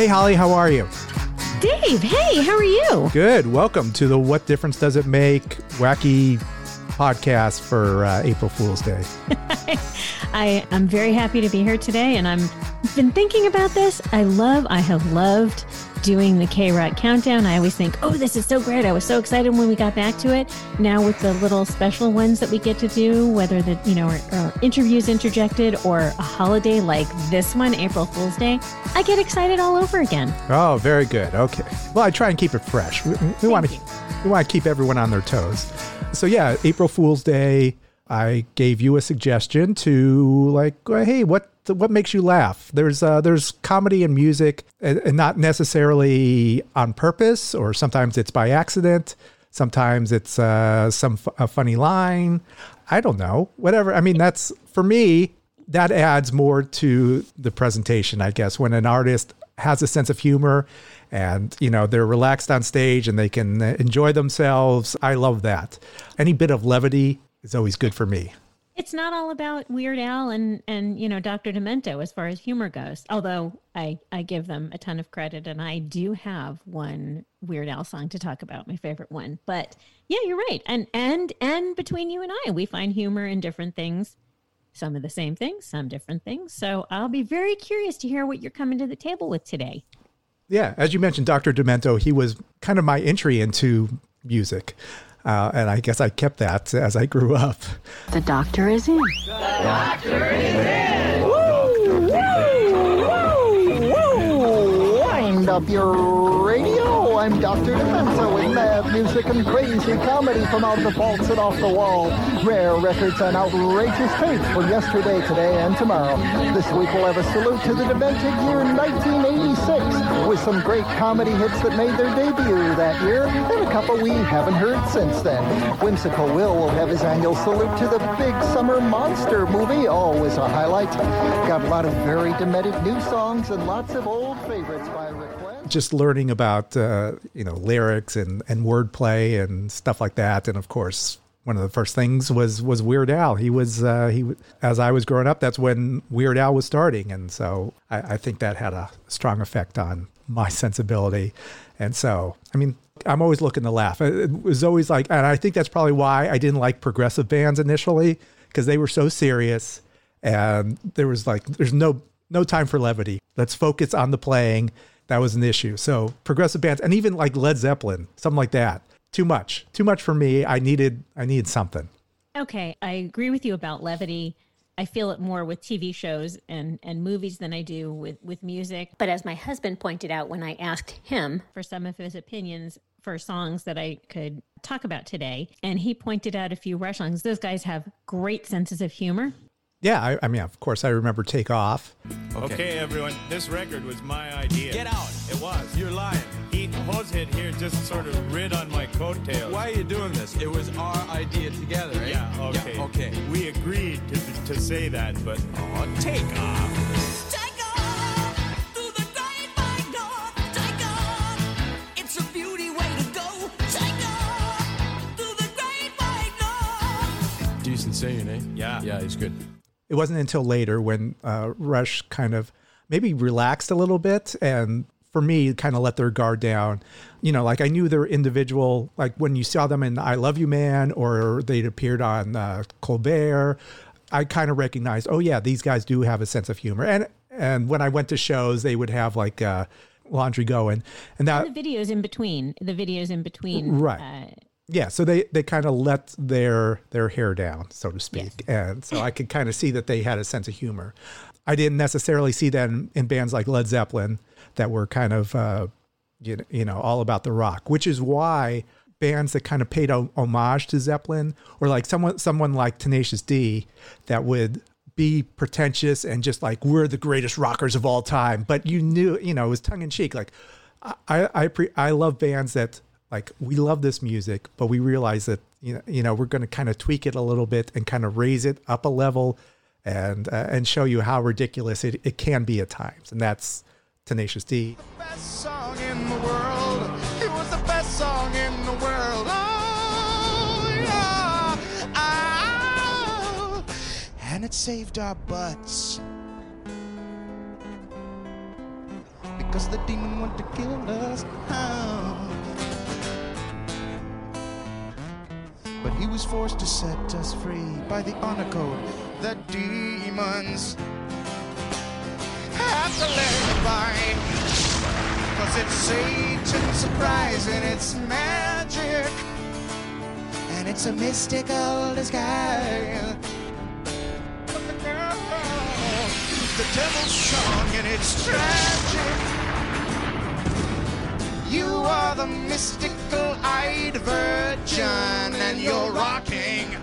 Hey, Holly, how are you? Dave, hey, how are you? Good. Welcome to the What Difference Does It Make wacky podcast for uh, April Fool's Day. I am very happy to be here today, and I'm been thinking about this. I love, I have loved doing the K Rock countdown. I always think, oh, this is so great. I was so excited when we got back to it. Now with the little special ones that we get to do, whether the you know or, or interviews interjected or a holiday like this one, April Fool's Day, I get excited all over again. Oh, very good. Okay. Well, I try and keep it fresh. We, we want to we want to keep everyone on their toes. So yeah, April Fool's Day. I gave you a suggestion to like, hey, what what makes you laugh? There's uh, there's comedy and music, and, not necessarily on purpose, or sometimes it's by accident. Sometimes it's uh, some f- a funny line. I don't know. Whatever. I mean, that's for me. That adds more to the presentation, I guess. When an artist has a sense of humor, and you know they're relaxed on stage and they can enjoy themselves, I love that. Any bit of levity is always good for me. It's not all about Weird Al and and you know Dr. Demento as far as humor goes. Although I I give them a ton of credit, and I do have one Weird Al song to talk about, my favorite one. But yeah, you're right. And and and between you and I, we find humor in different things. Some of the same things, some different things. So I'll be very curious to hear what you're coming to the table with today. Yeah, as you mentioned, Dr. Demento, he was kind of my entry into music. Uh, and I guess I kept that as I grew up. The doctor is in. The doctor is in. Woo, woo, woo, woo. Wind up your radio. I'm Dr. Demento with mad music and crazy comedy from out the vaults and off the wall. Rare records and outrageous tapes for yesterday, today, and tomorrow. This week we'll have a salute to the demented year 1986 with some great comedy hits that made their debut that year and a couple we haven't heard since then. Whimsical Will will have his annual salute to the Big Summer Monster movie, always a highlight. Got a lot of very demented new songs and lots of old favorites by request. Just learning about uh, you know lyrics and and wordplay and stuff like that, and of course one of the first things was was Weird Al. He was uh, he as I was growing up, that's when Weird Al was starting, and so I, I think that had a strong effect on my sensibility. And so, I mean, I'm always looking to laugh. It was always like, and I think that's probably why I didn't like progressive bands initially because they were so serious, and there was like, there's no no time for levity. Let's focus on the playing. That was an issue. So progressive bands, and even like Led Zeppelin, something like that. Too much too much for me. I needed i needed something. Okay i agree with you about levity. I feel it more with tv shows and and movies than i do with with music. But as my husband pointed out when i asked him for some of his opinions for songs that i could talk about today and he pointed out a few rush songs. Those guys have great senses of humor yeah, I, I, mean, of course, I remember Take Off. Okay. okay. everyone, this record was my idea. Get out. It was. You're lying. He, Hosehead here just sort of rid on my coattails. Why are you doing this? It was our idea together, right? Yeah, okay. Yeah, okay. We agreed to, to say that, but... Oh, Take Off. Take off through the Great White North. Take off. It's a beauty way to go. Take off through the grapevine door. Decent singing, eh? Yeah. Yeah, he's good. It wasn't until later when uh, Rush kind of maybe relaxed a little bit and for me kind of let their guard down. You know, like I knew their individual, like when you saw them in I Love You Man or they'd appeared on uh, Colbert, I kind of recognized, oh yeah, these guys do have a sense of humor. And and when I went to shows, they would have like uh, laundry going, and that and the videos in between, the videos in between, right. Uh, yeah, so they they kind of let their their hair down, so to speak, yes. and so I could kind of see that they had a sense of humor. I didn't necessarily see that in, in bands like Led Zeppelin that were kind of uh, you know, you know, all about the rock, which is why bands that kind of paid homage to Zeppelin, or like someone someone like Tenacious D, that would be pretentious and just like we're the greatest rockers of all time, but you knew, you know, it was tongue in cheek. Like I I pre- I love bands that like we love this music, but we realize that you know you know we're going to kind of tweak it a little bit and kind of raise it up a level and uh, and show you how ridiculous it, it can be at times, and that's Tenacious D. best song in the world. It was the best song in the world. Yeah. And it saved our butts. Because the demon wanted to kill us. Oh. Was forced to set us free by the honor code. The demons have to it by. Cause it's Satan's surprise and it's magic. And it's a mystical disguise. The devil's strong and it's tragic. You are the mystical eyed virgin and you're rocking.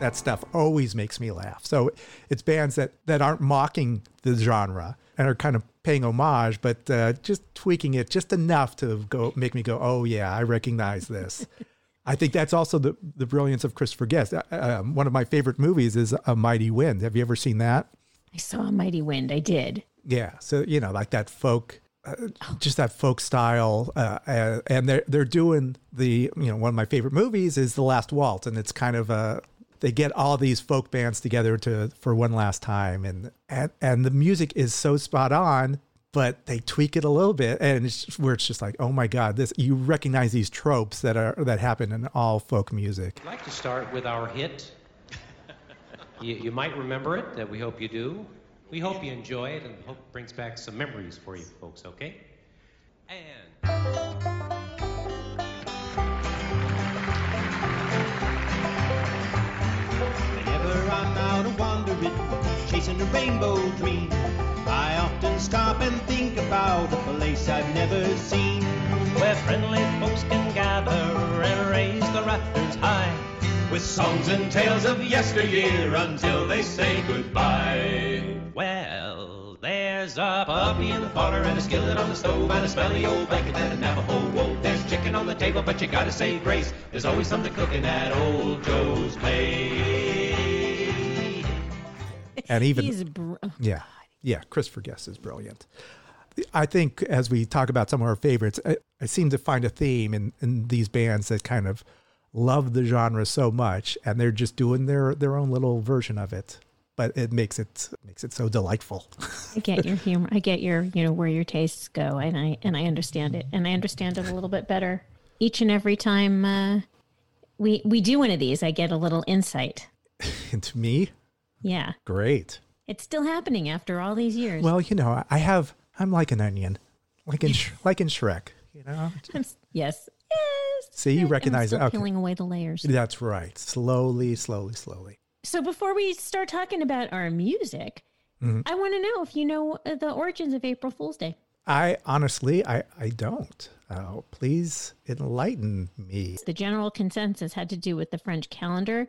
that stuff always makes me laugh. So it's bands that that aren't mocking the genre and are kind of paying homage, but uh, just tweaking it just enough to go make me go, oh yeah, I recognize this. I think that's also the the brilliance of Christopher Guest. Uh, um, one of my favorite movies is A Mighty Wind. Have you ever seen that? I saw a mighty wind. I did. Yeah. So you know, like that folk, uh, just that folk style, uh, uh, and they're they're doing the you know one of my favorite movies is The Last Waltz, and it's kind of a they get all these folk bands together to for one last time, and and and the music is so spot on. But they tweak it a little bit, and it's just, where it's just like, oh my god, this you recognize these tropes that are that happen in all folk music. I'd like to start with our hit. you, you might remember it, that we hope you do. We hope you enjoy it and hope it brings back some memories for you folks, okay? And. Whenever I'm out a wandering, chasing a rainbow dream, I often stop and think about a place I've never seen. Where friendly folks can gather and raise the rafters high. With songs and tales of yesteryear until they say goodbye. Well, there's a Puppy in the parlor and a skillet on the stove and a smelly old blanket and a Navajo wool. There's chicken on the table, but you gotta say grace. There's always something cooking at old Joe's place. and even He's br- oh, yeah yeah christopher guest is brilliant i think as we talk about some of our favorites i, I seem to find a theme in, in these bands that kind of love the genre so much and they're just doing their their own little version of it but it makes it makes it so delightful I get your humor. I get your, you know, where your tastes go, and I and I understand it, and I understand it a little bit better each and every time uh, we we do one of these. I get a little insight. into me Yeah, great it's still happening after all these years. well you know i have i'm like an onion like in like in shrek you know I'm yes, yes. see you And I'm recognize it okay peeling away the layers. that's right slowly slowly slowly So before we start talking about our music, Mm-hmm. I want to know if you know uh, the origins of April Fool's Day. I honestly, I, I don't. Oh, please enlighten me. The general consensus had to do with the French calendar.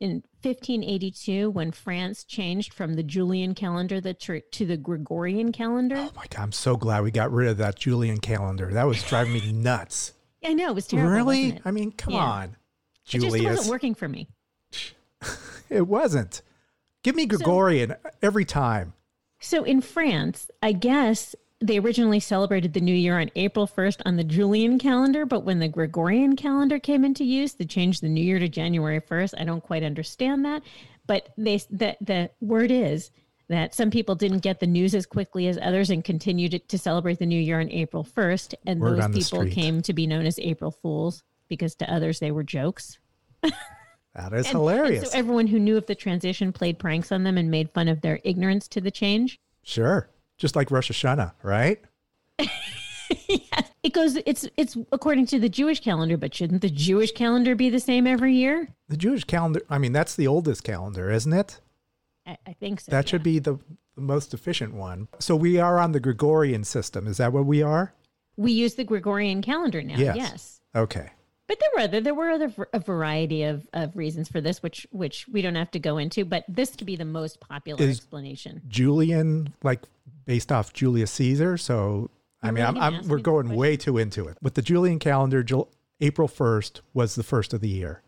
In 1582, when France changed from the Julian calendar to the Gregorian calendar. Oh my God, I'm so glad we got rid of that Julian calendar. That was driving me nuts. I know, it was terrible. really? I mean, come Yeah. on, It just wasn't working for me. It wasn't. Give me Gregorian every time. So in France, I guess they originally celebrated the new year on April 1st on the Julian calendar, but when the Gregorian calendar came into use, they changed the new year to January 1st. I don't quite understand that, but they the the word is that some people didn't get the news as quickly as others and continued to, to celebrate the new year on April 1st, and Word those people street. came to be known as April Fools because to others they were jokes. That is And- hilarious. And so everyone who knew of the transition played pranks on them and made fun of their ignorance to the change. sure. Just like Rosh Hashanah, right? It goes it's it's according to the Jewish calendar, but shouldn't the Jewish calendar be the same every year? The Jewish calendar, I mean, that's the oldest calendar, isn't it? I, I think so. That should be the the most efficient one. So we are on the Gregorian system. Is that what we are? We use the Gregorian calendar now. Yes. Yes. Okay. But there were other there were other a variety of, of reasons for this, which which we don't have to go into. But this to be the most popular Is- explanation. Julian, like based off Julius Caesar. So I mean, I'm, I'm we're going way too into it. With the Julian calendar, Jul- April 1st was the first of the year.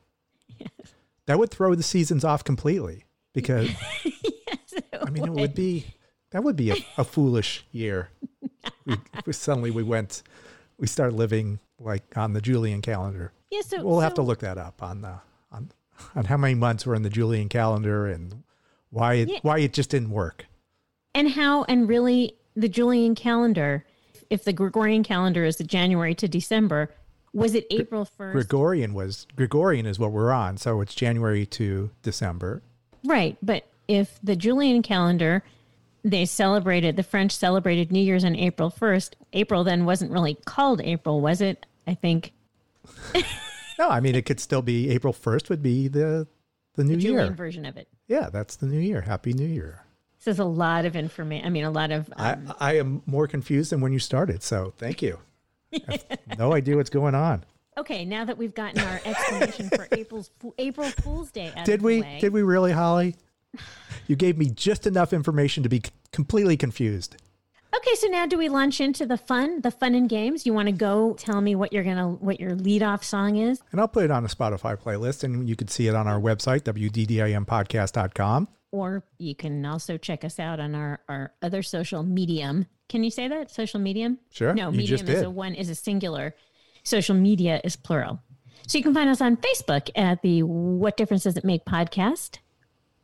That would throw the seasons off completely because I mean, it would be that would be a, a foolish year. we, we suddenly we went, we start living like on the Julian calendar. Yeah, so we'll have to look that up on the on on how many months were in the Julian calendar and why it Yeah. why it just didn't work. And how and really the Julian calendar, if the Gregorian calendar is the January to December, was it April first? Gregorian was Gregorian is what we're on, so it's January to December. Right, but if the Julian calendar they celebrated the French celebrated New Year's on April 1st, April then wasn't really called April, was it? I think No, I mean it could still be April first would be the the new the Julian year. version of it. Yeah, that's the new year. Happy New Year. This is a lot of information. I mean, a lot of I, um, I am more confused than when you started, so thank you. I no idea what's going on. Okay, now that we've gotten our explanation for April's April Fool's Day Did we? way, Did we really, Holly? You gave me just enough information to be completely confused. Okay, so now do we launch into the fun, the fun and games? You want to go tell me what you're gonna, what your lead off song is? And I'll put it on a Spotify playlist, and you can see it on our website, wddimpodcast.com. Or you can also check us out on our, our other social medium. Can you say that? Social medium? Sure, No, medium is a one is a singular. Social media is plural. So you can find us on Facebook at the What Difference Does It Make podcast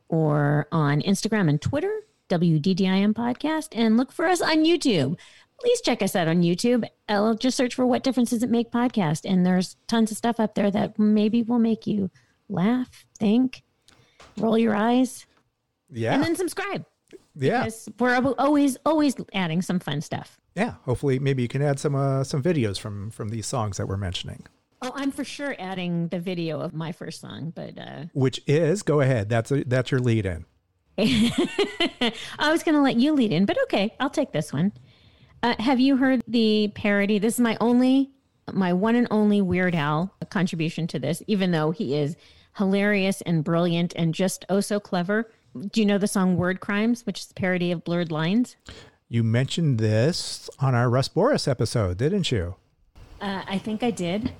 or on Instagram and Twitter, WDDIM podcast, and look for us on YouTube. Please check us out on YouTube. I'll just search for What Difference Does It Make podcast. And there's tons of stuff up there that maybe will make you laugh, think, roll your eyes, Yeah. and then subscribe. yeah. Because we're always, always adding some fun stuff. Yeah. Hopefully, maybe you can add some uh, some videos from from these songs that we're mentioning. Oh, I'm for sure adding the video of my first song, but uh, Which is, go ahead. That's a, that's your lead in. I was going to let you lead in, but okay, I'll take this one. Uh, have you heard the parody? This is my only, my one and only Weird Al contribution to this, even though he is hilarious and brilliant and just oh so clever. Do you know the song Word Crimes, which is a parody of Blurred Lines? You mentioned this on our Russ Boris episode, didn't you? Uh, I think I did.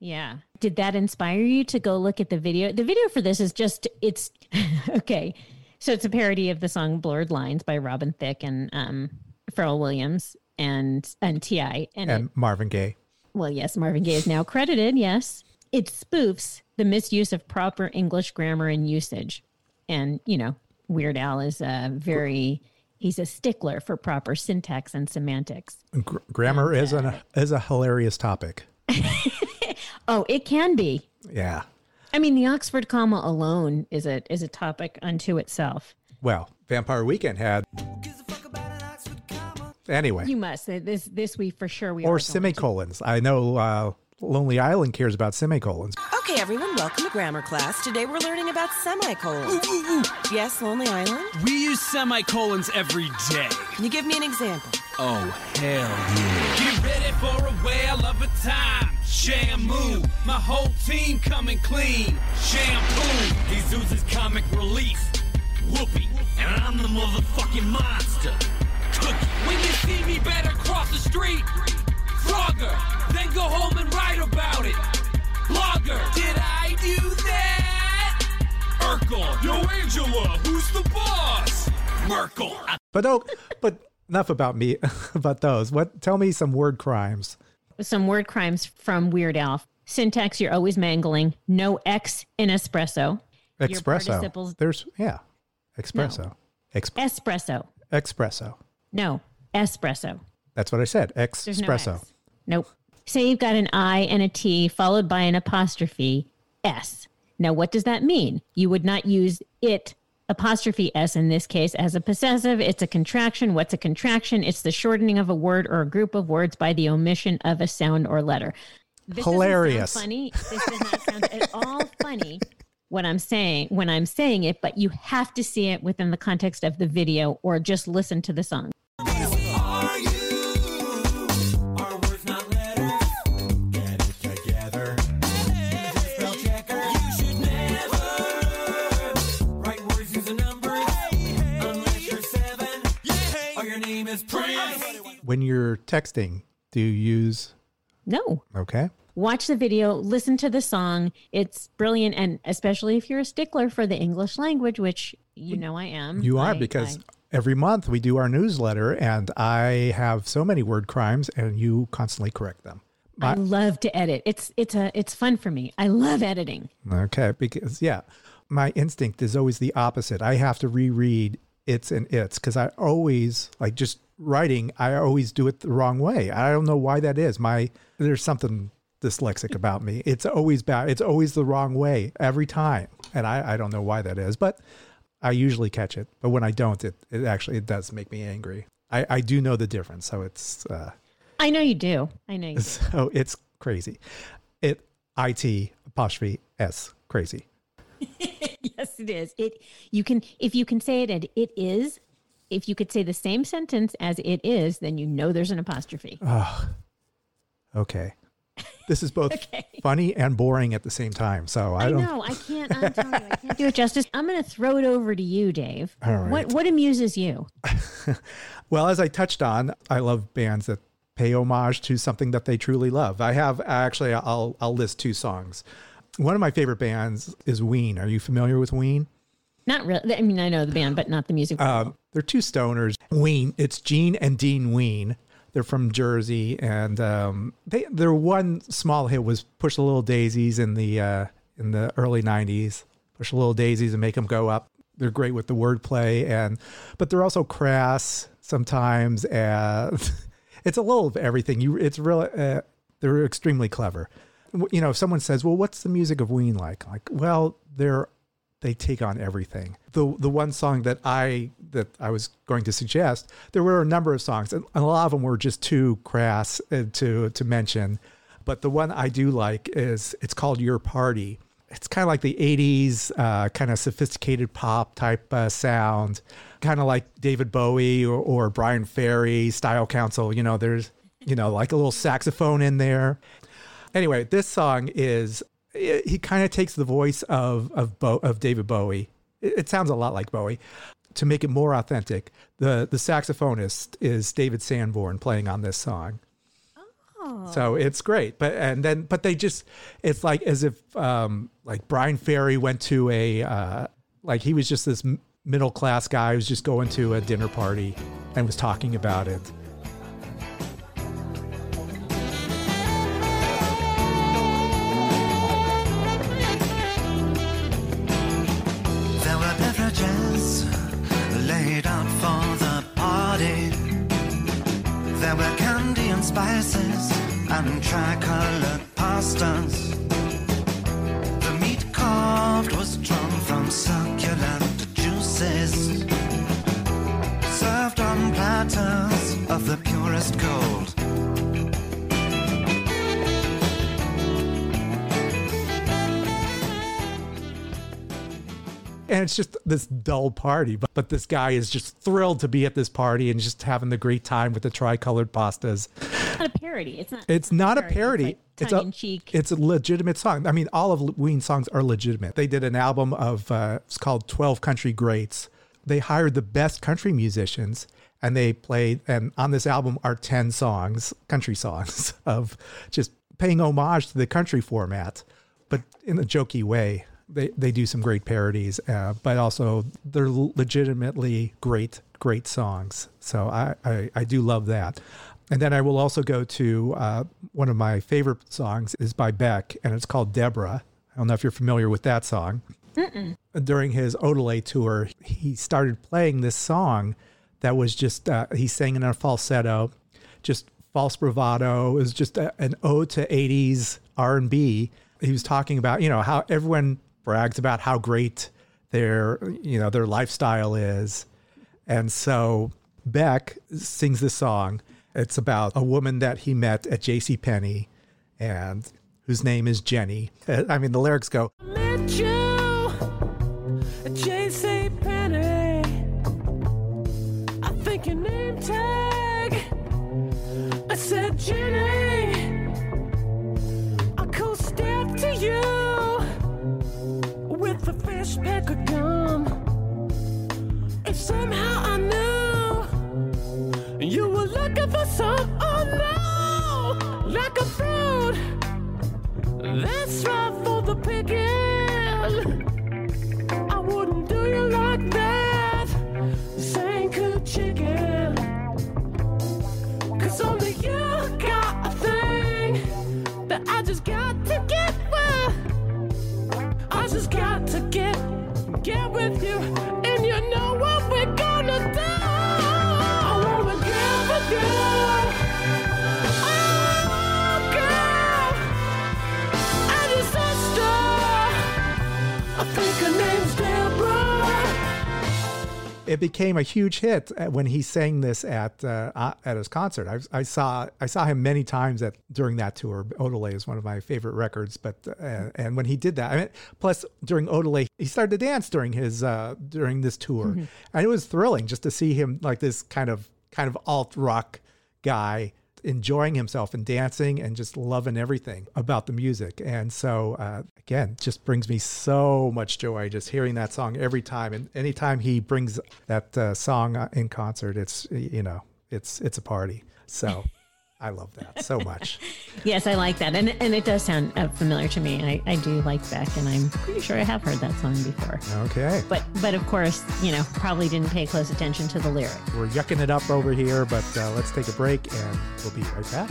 Yeah. Did that inspire you to go look at the video? The video for this is just, it's okay. So it's a parody of the song Blurred Lines by Robin Thicke and um, Pharrell Williams and, and T.I. And, And it, Marvin Gaye. well, yes, Marvin Gaye is now credited. Yes. It spoofs the misuse of proper English grammar and usage. And, you know, Weird Al is a very, he's a stickler for proper syntax and semantics. Gr- grammar is an is a hilarious topic. Oh, it can be. Yeah. I mean, the Oxford comma alone is a is a topic unto itself. Well, Vampire Weekend had. Anyway, You must. This this week for sure we or going semicolons. I know uh, Lonely Island cares about semicolons. Okay, everyone, welcome to grammar class. Today we're learning about semicolons. Yes, Lonely Island? We use semicolons every day. Can you give me an example? Oh, hell yeah. Get ready for a whale of a time. Shamu, my whole team coming clean. Shampoo, Jesus is comic relief. Whoopee, and I'm the motherfucking monster. Cookie, when you see me, better cross the street. Frogger, then go home and write about it. Blogger, did I do that? Urkel, yo Angela, who's the boss? Merkel. But oh, but enough about me about those. What? Tell me some word crimes. Some word crimes from Weird Al. Syntax you're always mangling. No X in espresso. Espresso. There's yeah, espresso. Ex- espresso. espresso. No, espresso. That's what I said. No Espresso. X. Nope. Say you've got an I and a T followed by an apostrophe S. Now, what does that mean? You would not use it apostrophe S in this case as a possessive. It's a contraction. What's a contraction? It's the shortening of a word or a group of words by the omission of a sound or letter. This Hilarious. funny. This does not sound at all funny. what I'm saying when I'm saying it, but you have to see it within the context of the video or just listen to the song. Is Prince. When you're texting, do you use No. okay? Watch the video, listen to the song. It's brilliant. And especially if you're a stickler for the English language, which you know I am. You are I- because I- every month we do our newsletter and I have so many word crimes and you constantly correct them. I love to edit. It's it's a it's fun for me. I love editing. Okay, because yeah, my instinct is always the opposite. I have to reread it's and it's because I always like just writing. I always do it the wrong way. I don't know why that is. My there's something dyslexic about me. It's always bad. It's always the wrong way every time, and I I don't know why that is, but I usually catch it. But when I don't, it it actually it does make me angry. I I do know the difference, so it's. uh I know you do. I know you do. so it's crazy. It it apostrophe s crazy. yes, it is. It you can if you can say it and it is. If you could say the same sentence as it is, then you know there's an apostrophe. Oh, okay. This is both funny and boring at the same time. So I I, don't. know. I can't. I'm telling you, I can't do it justice. I'm going to throw it over to you, Dave. All right. What What amuses you? Well, as I touched on, I love bands that pay homage to something that they truly love. I have actually. I'll I'll list two songs. One of my favorite bands is Ween. Are you familiar with Ween? Not really. I mean, I know the band, but not the music. Um, they're two stoners. Ween. It's Gene and Dean Ween. They're from Jersey, and um, they their one small hit was "Push the Little Daisies" in the uh, in the early '90s. Push the little daisies and make them go up. They're great with the wordplay, and but they're also crass sometimes, and it's a little of everything. You, it's really uh, they're extremely clever. You know, if someone says, "Well, what's the music of Ween like?" Like, well, they're they take on everything. The the one song that I that I was going to suggest, there were a number of songs, and a lot of them were just too crass uh, to to mention. But the one I do like is it's called Your Party. It's kind of like the '80s, uh, kind of sophisticated pop type uh, sound, kind of like David Bowie or, or Bryan Ferry, Style Council. You know, there's you know like a little saxophone in there. Anyway, this song is he kind of takes the voice of of Bo, of David Bowie. It, it sounds a lot like Bowie. To make it more authentic, the the saxophonist is David Sanborn playing on this song. So it's great, but and then but they just it's like as if um like Bryan Ferry went to a uh like he was just this middle class guy who was just going to a dinner party and was talking about it. There were candy and spices and tricolored pastas. The meat carved was drawn from succulent juices, served on platters of the purest gold. And it's just this dull party but, but this guy is just thrilled to be at this party and just having the great time with the tricolored pastas It's not a parody. It's not. it's not a parody It's, a tongue in cheek. it's a legitimate song i mean all of ween's songs are legitimate they did an album of uh, it's called 12 country greats they hired the best country musicians and they played and on this album are 10 songs country songs of just paying homage to the country format but in a jokey way they, they do some great parodies uh, but also they're legitimately great great songs so I, I, I do love that and then i will also go to uh, one of my favorite songs is by beck and it's called debra i don't know if you're familiar with that song Mm-mm. during his Odelay tour, he started playing this song that was just, uh, he sang in a falsetto, just false bravado. It was just a, an ode to 80s R&B. He was talking about, you know, how everyone brags about how great their, you know, their lifestyle is. And so Beck sings this song. It's about a woman that he met at J.C. Penney and whose name is Jenny. Uh, I mean, the lyrics go, fish pick of It became a huge hit uh, when he sang this at uh, uh, at his concert. I, I saw I saw him many times at during that tour. Odelay is one of my favorite records, but uh, and when he did that, I mean, plus during Odelay, he started to dance during his uh, during this tour, Mm-hmm. Mhm. and it was thrilling just to see him like this kind of kind of alt rock guy enjoying himself and dancing and just loving everything about the music. And so, uh, again, just brings me so much joy just hearing that song every time. And anytime he brings that uh, song uh, in concert, it's, you know, it's, it's a party. So I love that so much. Yes, I like that, and and it does sound uh, familiar to me. I, I do like Beck, and I'm pretty sure I have heard that song before. Okay. But but of course, you know, probably didn't pay close attention to the lyric. We're yucking it up over here, but uh, let's take a break and we'll be right back.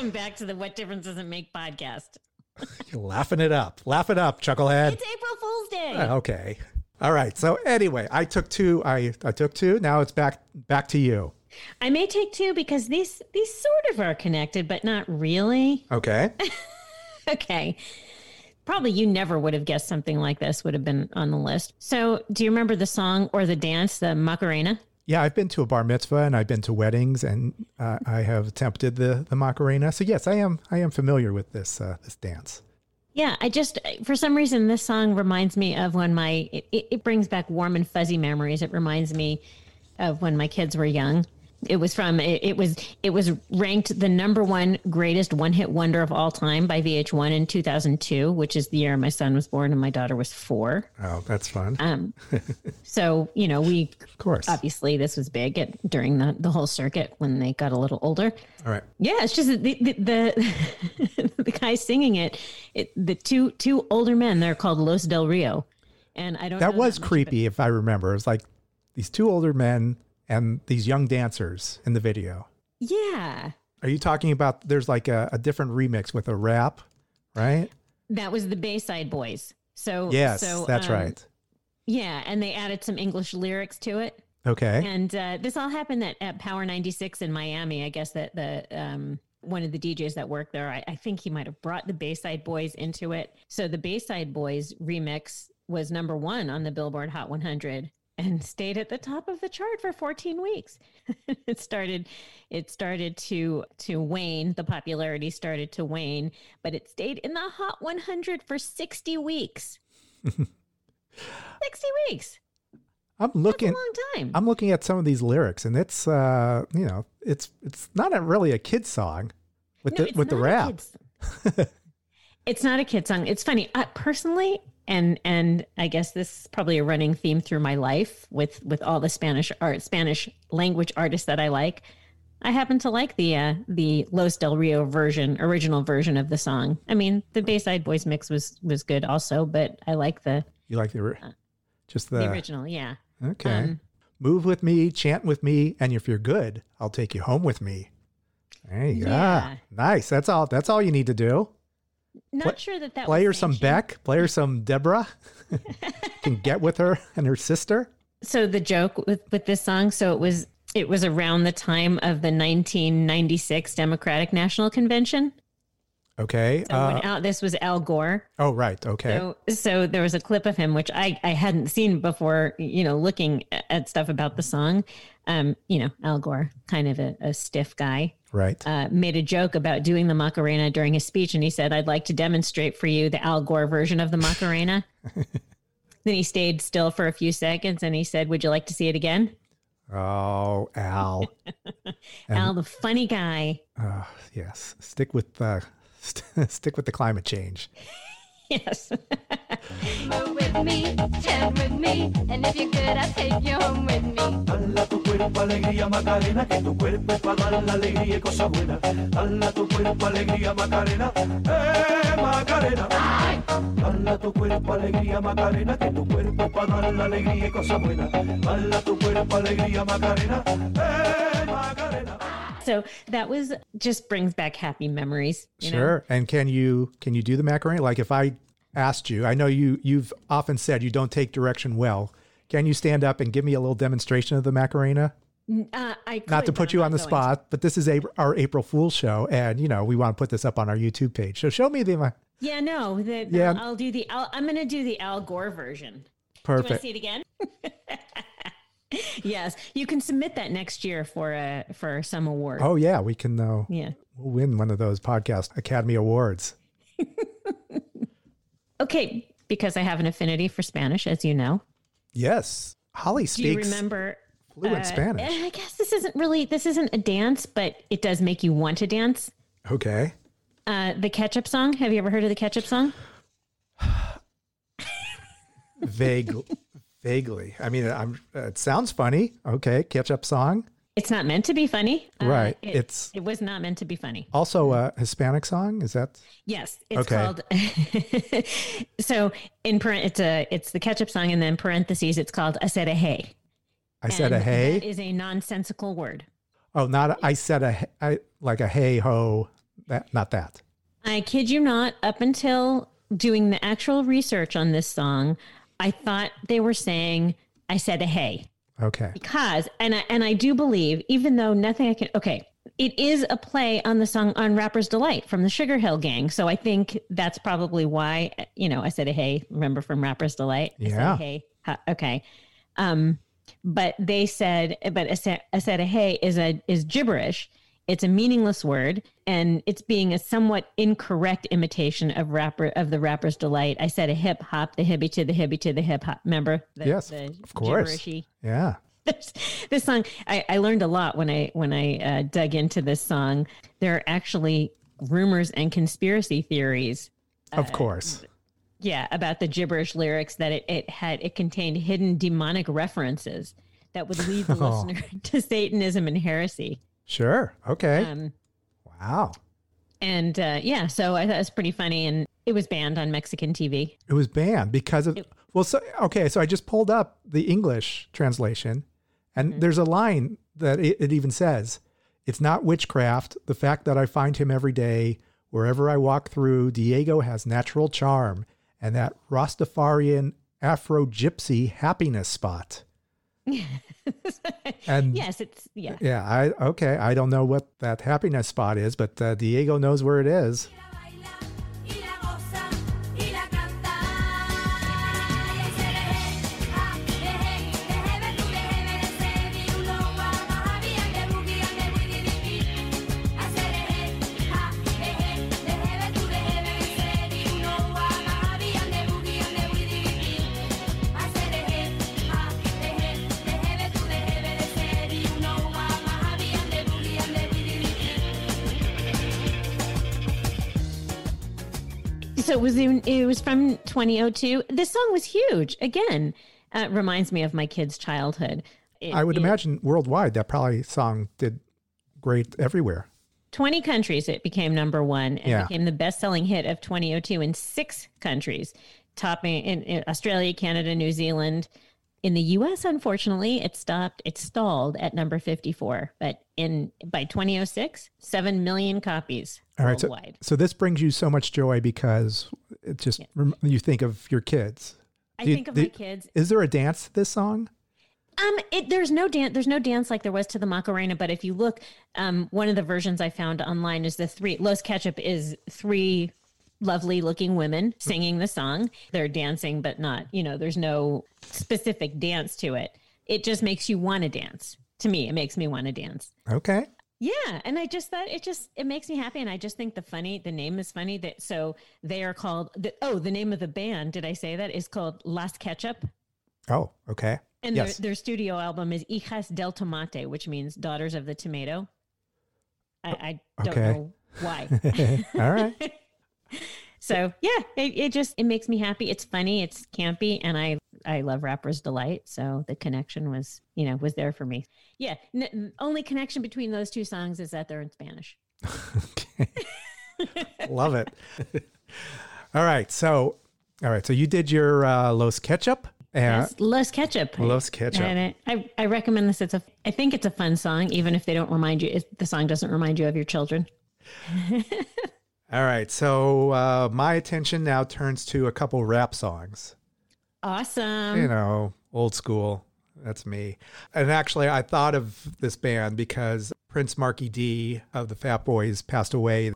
Welcome back to the What Difference Does It Make podcast. You're laughing it up. Laugh it up, Chucklehead. It's April Fool's Day. Uh, Okay. All right. So anyway, I took two. I, I took two. Now it's back back to you. I may take two because these these sort of are connected, but not really. Okay. okay. Probably you never would have guessed something like this would have been on the list. So, do you remember the song or the dance, the Macarena? Yeah, I've been to a bar mitzvah and I've been to weddings and uh, I have attempted the the Macarena. So yes, I am I am familiar with this uh, this dance. Yeah, I just for some reason this song reminds me of when my it, it it brings back warm and fuzzy memories. It reminds me of when my kids were young. It was from it, it was it was ranked the number one greatest one hit wonder of all time by VH1 in 2002, which is the year my son was born and my daughter was four. Oh, that's fun. Um, so you know we of course obviously this was big at, during the the whole circuit when they got a little older. All right. Yeah, it's just the the the, the guy singing it, it. The two two older men. They're called Los Del Rio, and I don't. That was much, creepy if I remember. It was like these two older men and these young dancers in the video. Yeah, Are you talking about there's like a, a different remix with a rap, right? that was the Bayside Boys. So Yes, so, that's um, right. Yeah, and they added some English lyrics to it. Okay. And uh, this all happened at, at Power 96 in Miami. I guess that the um, one of the DJs that worked there, I, I think he might have brought the Bayside Boys into it. So the Bayside Boys remix was number one on the Billboard Hot 100 and stayed at the top of the chart for 14 weeks. it started it started to to wane, the popularity started to wane, but it stayed in the Hot 100 for 60 weeks. 60 weeks. I'm looking. long time. I'm looking at some of these lyrics, and it's uh, you know, it's it's not a, really a kid song with No, the with the rap. It's not a kid song. It's funny. Uh, personally, and and I guess this is probably a running theme through my life with with all the Spanish art, Spanish language artists that I like. I happen to like the uh, the Los Del Rio version, original version of the song. I mean, the Bayside Boys mix was was good also, but I like the You like the ri- just the, the original. Yeah. Okay. Um, move with me, chant with me, and if you're good, I'll take you home with me. There you Yeah. go. Nice. That's all. That's all you need to do. Not Pla- sure that that play her some. Beck. Play her some Debra. Can get with her and her sister. So the joke with with this song, so it was it was around the time of the 1996 Democratic National Convention. Okay. So Uh, Al, this was Al Gore. oh, right. Okay. So, so there was a clip of him, which I, I hadn't seen before, you know, looking at stuff about the song. Um, you know, Al Gore, kind of a, a stiff guy, right. uh, made a joke about doing the Macarena during his speech. And he said, I'd like to demonstrate for you the Al Gore version of the Macarena. then he stayed still for a few seconds and he said, Would you like to see it again? Oh, Al. Al, the funny guy. Uh, yes. Stick with uh, st- stick with the climate change. Yes. Move with me, chant with me, and if you're good, I'll take you home with me. Dala tu cuerpo alegría Macarena, que tu cuerpo es para dar la alegría y cosas buenas. Dala tu cuerpo alegría Macarena, eh Macarena. Dala tu cuerpo alegría Macarena, que tu cuerpo es para dar la alegría y cosas buenas. Dala tu cuerpo alegría Macarena, eh Macarena. So that was just brings back happy memories. You know? Sure. And can you can you do the Macarena? Like if I asked you, I know you you've often said you don't take direction well. Can you stand up and give me a little demonstration of the Macarena? Uh, I Not to put you on the spot, but this is a, our April Fool's show, and you know we want to put this up on our YouTube page. So show me the Yeah, no. The, Yeah. I'll, I'll do the. I'll, I'm going to do the Al Gore version. Do you want to perfect. see it again? yes, you can submit that next year for a for some award. Oh yeah, we can. Uh, Yeah. we'll win one of those podcast Academy Awards. Okay, because I have an affinity for Spanish, as you know. Yes, Holly Do you speaks. remember fluent Spanish. I guess this isn't really this isn't a dance, but it does make you want to dance. Okay. Uh, the ketchup song. Have you ever heard of the ketchup song? Vague, vaguely. I mean, I'm. uh, It sounds funny. Okay, catch up song. It's not meant to be funny. Uh, Right, It, it's- it was not meant to be funny. Also, a Hispanic song. Is that? Yes, it's Okay. called. so in parent, it's a it's the ketchup song, and then parentheses, it's called "I said a hey." I said a hey. That is a nonsensical word. Oh, not a, I said a he- like a hey ho. That not that. I kid you not. Up until doing the actual research on this song, I thought they were saying "I said a hey." Okay. because and I, and I do believe even though nothing I can okay it is a play on the song on Rapper's Delight from the Sugar Hill Gang so I think that's probably why you know I said a hey remember from Rapper's Delight I Yeah. a hey Ha- okay um but they said but I said, I said a hey is a is gibberish it's a meaningless word and it's being a somewhat incorrect imitation of rapper of the rapper's delight i said a hip hop the hibby to the hibby to the hip hop remember the, yes, the of course. gibberishy Yeah. this, this song I, I learned a lot when i when i uh, dug into this song there are actually rumors and conspiracy theories Of course. yeah about the gibberish lyrics that it, it had it contained hidden demonic references that would lead the Oh. listener to satanism and heresy Sure. Okay. um, wow. and uh, yeah so i thought it was pretty funny and it was banned on mexican tv It was banned because of well. So okay. So I just pulled up the English translation, and Mm-hmm. there's a line that it, it even says, "It's not witchcraft. The fact that I find him every day, wherever I walk through, Diego has natural charm, and that Rastafarian Afro Gypsy happiness spot." And yes it's yeah Yeah, I okay. I don't know what that happiness spot is, but uh, Diego knows where it is. So it was in, it was from 2002 this song was huge again uh, reminds me of my kids childhood It- I would it- imagine worldwide that probably song did great everywhere. 20 countries it became number one and Yeah. became the best-selling hit of 2002 in six countries topping in, in australia canada new zealand In the US, unfortunately, it stopped, it stalled at number 54. But in by 2006, 7 million copies All right. So, worldwide. so this brings you so much joy because it just rem- you think of your kids. I you- think of do- my kids. Is there a dance to this song? Um, it, there's no dance. There's no dance like there was to the Macarena. But if you look, um, one of the versions I found online is the three. Los Ketchup is three lovely looking women singing the song. They're dancing, but not. You know, there's no specific dance to it. It just makes you want to dance. To me, it makes me want to dance. Okay. Yeah, and I just thought it just it makes me happy, and I just think the funny the name is funny that so they are called the, oh the name of the band did I say that is called Las Ketchup Oh, okay. and yes. their, their studio album is Hijas del Tomate, which means daughters of the tomato. I, I don't Okay. know why. All right. so yeah, it, it just it makes me happy. It's funny, it's campy, and I I love Rapper's Delight. So the connection was you know was there for me. Yeah, n- only connection between those two songs is that they're in Spanish. Love it. all right. So, all right. So you did your uh, Los Ketchup. And Yes, Los Ketchup. Los Ketchup. And I, I, I recommend this. It's a, I think it's a fun song, even if they don't remind you, if the song doesn't remind you of your children. All right. So uh, my attention now turns to a couple rap songs. Awesome. you know, old school. That's me. And actually, I thought of this band because Prince Markie Dee of the Fat Boys passed away.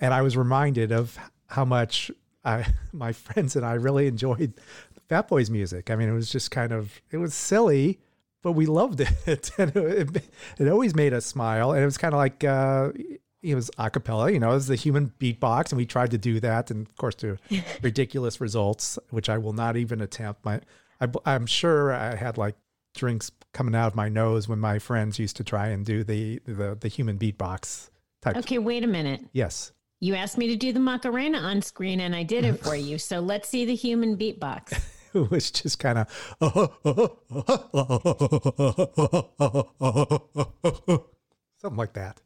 And I was reminded of how much I, my friends and I really enjoyed the Fat Boys music. I mean, it was just kind of, it was silly, but we loved it. and it, it always made us smile. And it was kind of like, uh, it was a cappella, you know, it was the human beatbox. And we tried to do that. And of course, to ridiculous results, which I will not even attempt. My, I, I'm sure I had like drinks coming out of my nose when my friends used to try and do the, the, the human beatbox type. Okay, wait a minute. Yes. You asked me to do the Macarena on screen, and I did it for you. So let's see the human beatbox. It was just kind of something like that.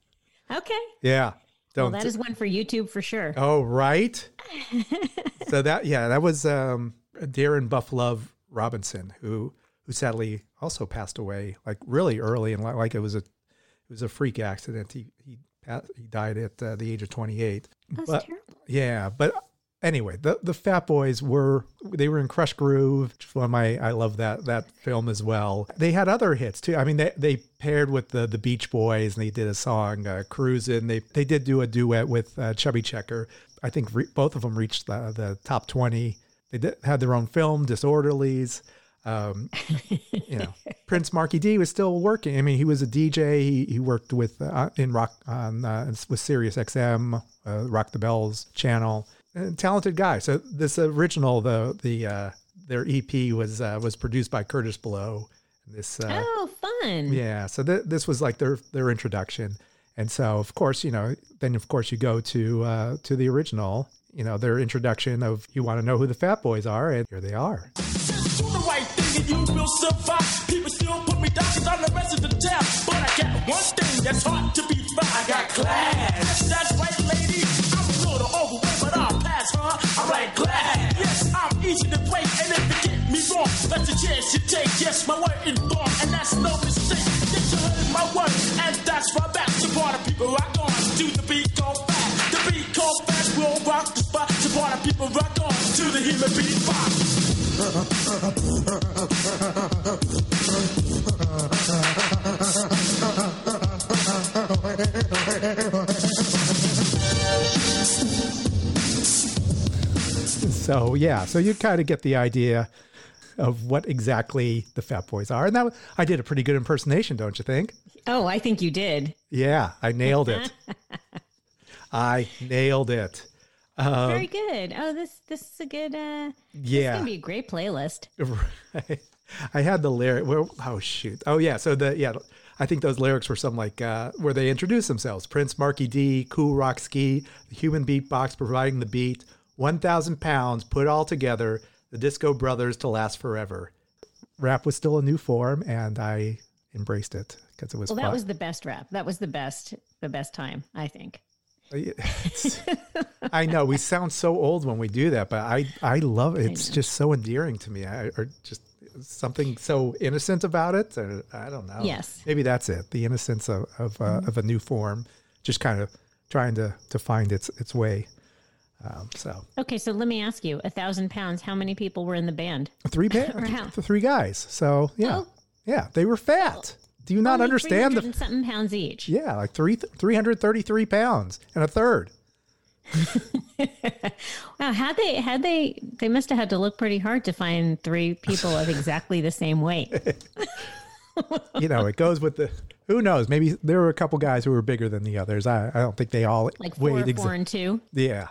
Okay. Yeah. Well, that is one for YouTube for sure. oh, right. so that yeah, that was um, Darren Buff Love Robinson, who who sadly also passed away like really early and like it was a it was a freak accident. He he passed, he died at uh, the age of twenty eight. That's but, terrible. Yeah, but anyway, the the Fat Boys were they were in Krush Groove. which One of my I love that that film as well. They had other hits too. I mean, they they paired with the the Beach Boys and they did a song uh, "Cruisin'." They they did do a duet with uh, Chubby Checker. I think re- both of them reached the the top twenty. They did, had their own film, Disorderlies. Um, you know, Prince Markie Dee was still working. I mean, he was a DJ. He, he worked with uh, in rock on uh, with Sirius XM, uh, Rock the Bells channel. Talented guy. So this original, the the uh, their EP was uh, was produced by Kurtis Blow. This uh, oh, fun. yeah. So th- this was like their their introduction, and so of course you know then of course you go to uh, to the original. You know their introduction of you want to know who the Fat Boys are, and here they are. Do the right thing and you will survive. People still put me down because I'm the rest of the town. But I got one thing that's hard to be found. I got class. That's right, lady. That's a chance you take. Yes, my word is wrong, and that's no mistake. Yes, you heard my word, and that's my back. So part of people rock on to the beat go fast. The beat go fast, we'll rock the spot. Part of people rock on to the human beatbox. So yeah, so you kind of get the idea of what exactly the Fat Boys are, and that I did a pretty good impersonation, don't you think? Oh, I think you did. Yeah, I nailed it. I nailed it. Um, Very good. Oh, this this is a good. uh Yeah. gonna be a great playlist. Right. I had the lyric. Well, oh shoot. Oh yeah. So the yeah, I think those lyrics were some like uh, where they introduce themselves: Prince Markie Dee, Cool Rock Ski, the Human Beatbox providing the beat, one thousand pounds put all together, the Disco Brothers to last forever. Rap was still a new form, and I embraced it because it was Well, fun. that was the best rap. That was the best the best time, I think. I know we sound so old when we do that, but I I love it. It's just so endearing to me. I or just something so innocent about it. Or, I don't know. Yes. Maybe that's it. The innocence of of, uh, of a new form, just kind of trying to to find its its way. Um, so Okay, so let me ask you: a thousand pounds. How many people were in the band? three ba- th- three guys. So yeah, Oh. yeah, they were fat. Do you not Only understand 300 the? something pounds each. Yeah, like three three hundred thirty three pounds and a third. Wow, had they had they they must have had to look pretty hard to find three people of exactly the same weight. you know, it goes with the. Who knows? Maybe there were a couple guys who were bigger than the others. I, I don't think they all Like four, weighed four, and two. Yeah,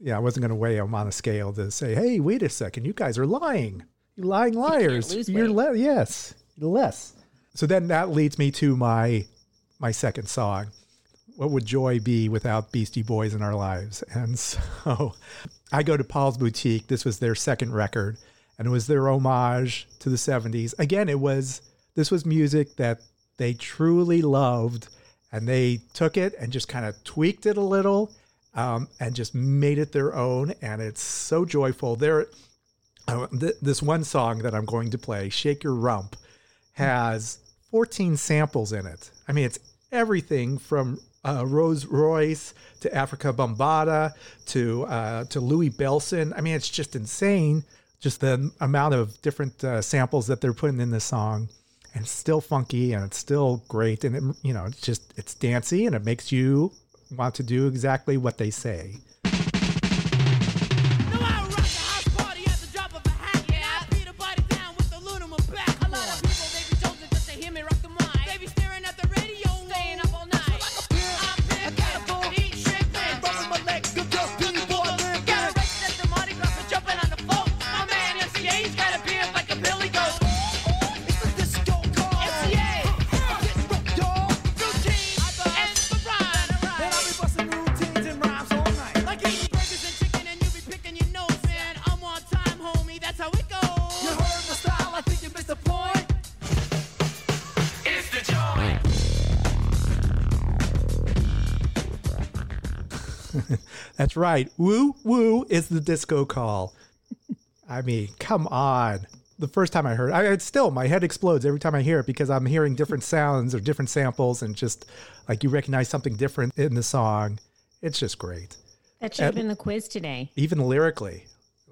yeah. I wasn't going to weigh them on a scale to say, "Hey, wait a second, you guys are lying. You're lying liars. You're weight. le- yes, less." So then that leads me to my my second song. What would joy be without Beastie Boys in our lives? And so I go to Paul's Boutique. This was their second record, and it was their homage to the 70s. Again, it was this was music that they truly loved, and they took it and just kind of tweaked it a little, um, and just made it their own. And it's so joyful. There, uh, th- this one song that I'm going to play, "Shake Your Rump," has 14 samples in it. I mean, it's everything from uh, Rose Royce to Afrika Bambaataa to uh, to Louie Bellson. I mean, it's just insane. Just the amount of different uh, samples that they're putting in this song, and it's still funky and it's still great. And it, you know, it's just it's dancey and it makes you want to do exactly what they say. Right. Woo woo is the disco call. I mean, come on. The first time I heard it, I, it's still my head explodes every time I hear it because I'm hearing different sounds or different samples and just like you recognize something different in the song. It's just great. That should have been the quiz today. Even lyrically,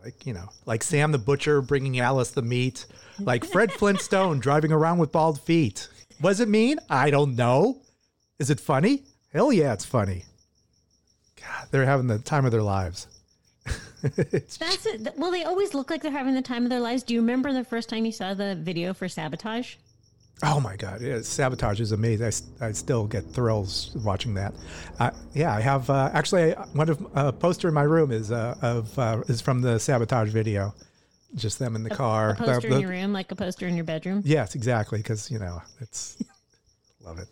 like, you know, like Sam the Butcher bringing Alice the meat, like Fred Flintstone driving around with bald feet. Was it mean? I don't know. Is it funny? Hell yeah, it's funny. God, they're having the time of their lives. That's it. Well, they always look like they're having the time of their lives. Do you remember the first time you saw the video for Sabotage? Oh my God, yeah, Sabotage is amazing. I, I still get thrills watching that. Uh, yeah, I have uh, actually I- one of a poster in my room is uh, of uh, is from the Sabotage video, just them in the car. A poster The- in your room, like a poster in your bedroom. Yes, exactly, because you know it's love it.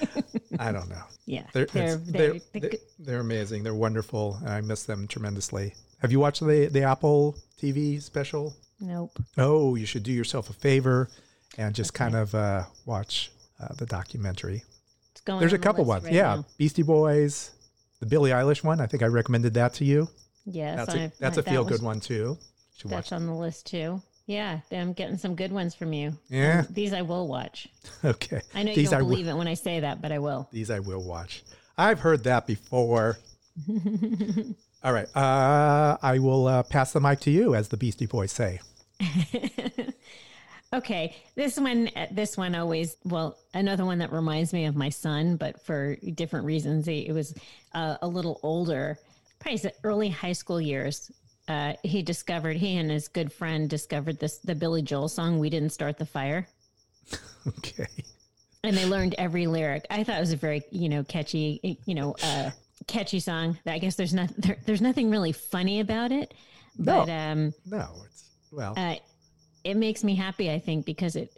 I don't know. Yeah, they're they're- they're- they're, they they're, amazing. They're wonderful, and I miss them tremendously. Have you watched the the Apple TV special? Nope. Oh, you should do yourself a favor and just kind of uh, watch uh, the documentary. It's going There's a couple ones. right yeah, now. Beastie Boys, the Billie Eilish one. I think I recommended that to you. Yes, that's I- a, that's I- a that feel was- good one too. Should watch. That's on the list too. Yeah, I'm getting some good ones from you. Yeah. These I will watch. Okay. I know you These don't I will- believe it when I say that, but I will. These I will watch. I've heard that before. All right. Uh, I will uh, pass the mic to you, as the Beastie Boys say. Okay, this one, uh, this one always, well, another one that reminds me of my son, but for different reasons. He, it was uh, a little older, probably early high school years. Uh, he discovered, he and his good friend discovered this, the Billy Joel song, We Didn't Start the Fire. Okay. And they learned every lyric. I thought it was a very, you know, catchy, you know, uh, catchy song. I guess there's not, there, there's nothing really funny about it, No. but, um, No, it's, well, uh, it makes me happy, I think, because it,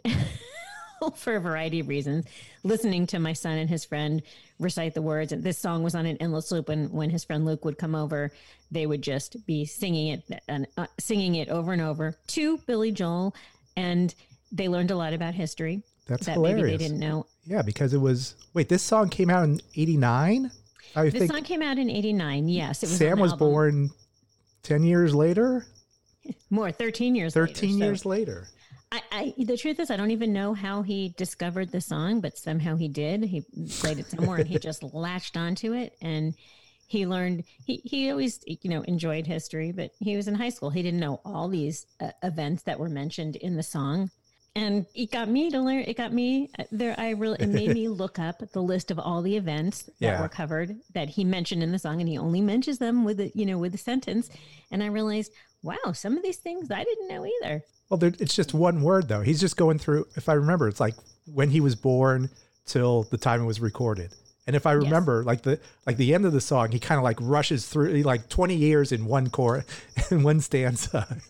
for a variety of reasons, listening to my son and his friend recite the words. And this song was on an endless loop. And when his friend Luke would come over, they would just be singing it and uh, singing it over and over to Billy Joel. And they learned a lot about history That's that hilarious. maybe they didn't know. yeah, because it was. Wait, this song came out in '89. I This think song came out in '89. Yes, it was. Sam was album. born ten years later. more, thirteen years. Thirteen later, so- years later. I, I the truth is I don't even know how he discovered the song, but somehow he did. He played it somewhere and he just latched onto it and he learned he, he always you know enjoyed history but he was in high school he didn't know all these uh, events that were mentioned in the song and it got me to learn it got me uh, there i really it made me look up the list of all the events that Yeah. were covered that he mentioned in the song and he only mentions them with a you know with a sentence and i realized wow some of these things i didn't know either Well, there, it's just one word though. He's just going through. If I remember, it's like when he was born till the time it was recorded. And if I remember, like the like the end of the song, he kind of like rushes through like twenty years in one chord, in one stanza.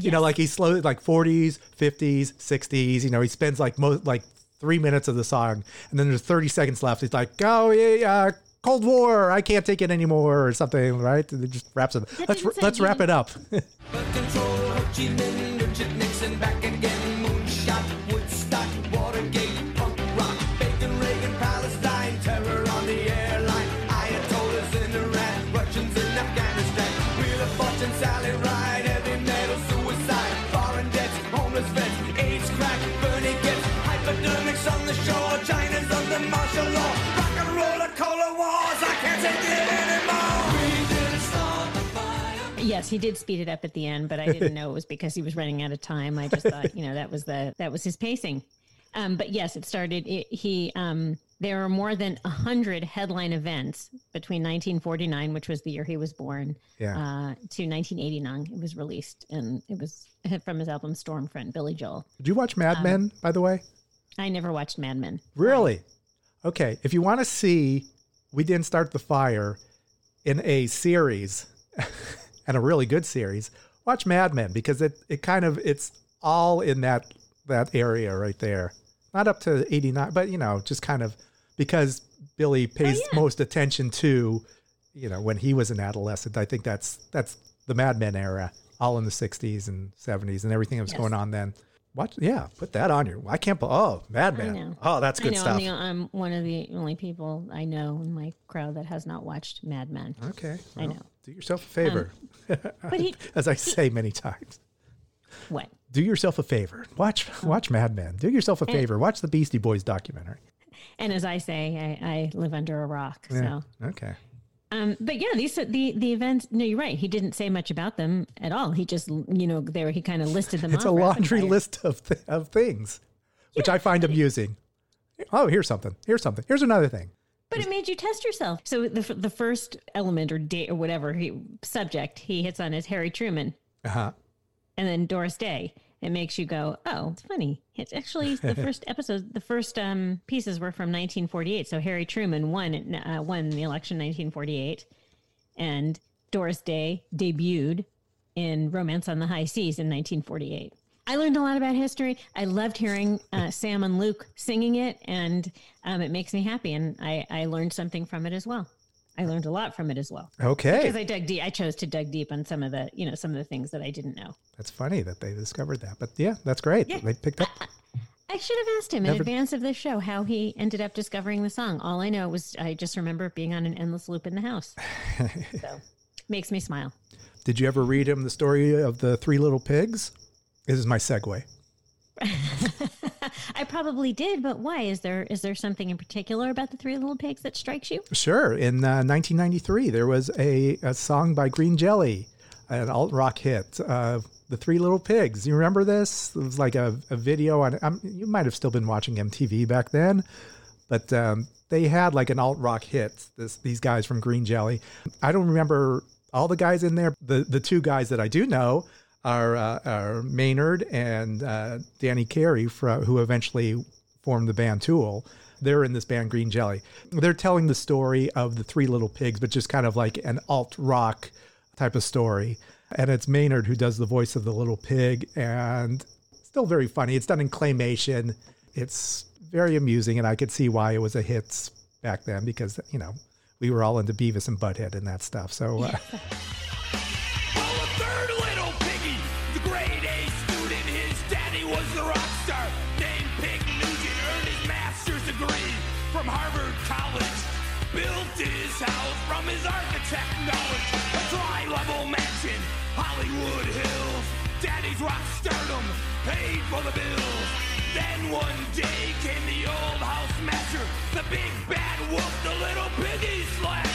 You know, like he slowly like forties, fifties, sixties. You know, he spends like most like three minutes of the song, and then there's thirty seconds left. He's like, "Oh yeah, uh, Cold War, I can't take it anymore," or something, right? And it just wraps it. That Let's didn't let's wrap it up. Yes, he did speed it up at the end, but I didn't know it was because he was running out of time. I just thought, you know, that was the that was his pacing. Um, but yes, it started. It, he um, there were more than a hundred headline events between 1949, which was the year he was born, Yeah. uh, to 1989. It was released, and it was from his album Stormfront. Billy Joel. Did you watch Mad Um, Men, by the way? I never watched Mad Men. Really? Okay. If you want to see We Didn't Start the Fire in a series and a really good series, watch Mad Men because it, it kind of it's all in that that area right there. Not up to 89, but you know, just kind of because Billy oh, pays most attention to, you know, when he was an adolescent. I think that's that's the Mad Men era, all in the 60s and 70s and everything that was Yes. going on then. Watch, yeah, put that on your. I can't. Oh, Mad Men. Oh, that's good I know, stuff. I'm, the, I'm one of the only people I know in my crowd that has not watched Mad Men. Okay, I know. Do yourself a favor. but he- As I say many times, What? do yourself a favor. Watch watch Mad Men. Do yourself a And- favor. Watch the Beastie Boys documentary. And as I say, I, I live under a rock. Yeah. So, Okay. um, but yeah, these the the events. No, you're right. He didn't say much about them at all. He just, you know, there he kind of listed them. It's a laundry list of th- of things, which I find amusing. Oh, here's something. Here's something. Here's another thing. But it made you test yourself. So the the first element or date or whatever he subject he hits on is Harry Truman, Uh huh. and then Doris Day. It makes you go, oh, it's funny. It's actually the first episode. The first um, pieces were from 1948. So Harry Truman won uh, won the election 1948, and Doris Day debuted in Romance on the High Seas in 1948. I learned a lot about history. I loved hearing uh, Sam and Luke singing it, and um, it makes me happy. And I, I learned something from it as well. I learned a lot from it as well. Okay. Because I dug deep. I chose to dug deep on some of the, you know, some of the things that I didn't know. That's funny that they discovered that. But yeah, that's great. Yeah. They picked up. I should have asked him in advance of this show how he ended up discovering the song. All I know was I just remember being on an endless loop in the house. so makes me smile. Did you ever read him the story of the three little pigs? This is my segue. I probably did, but why? Is there is there something in particular about the Three Little Pigs that strikes you? Sure. In uh, 1993, there was a, a song by Green Jelly, an alt rock hit, uh, The Three Little Pigs. You remember this? It was like a, a video on, um, you might have still been watching MTV back then, but um, they had like an alt rock hit, this, these guys from Green Jelly. I don't remember all the guys in there. The, the two guys that I do know are, uh, are Maynard and uh, Danny Carey, who eventually formed the band Tool. They're in this band Green Jelly. They're telling the story of the Three Little Pigs, but just kind of like an alt rock type of story. And it's Maynard who does the voice of the little pig, and still very funny. It's done in claymation. It's very amusing, and I could see why it was a hit back then because you know we were all into Beavis and Butthead and that stuff. So. Uh, Daddy's rock stardom paid for the bills. Then one day came the old house smasher, the big bad wolf, the little piggy slasher.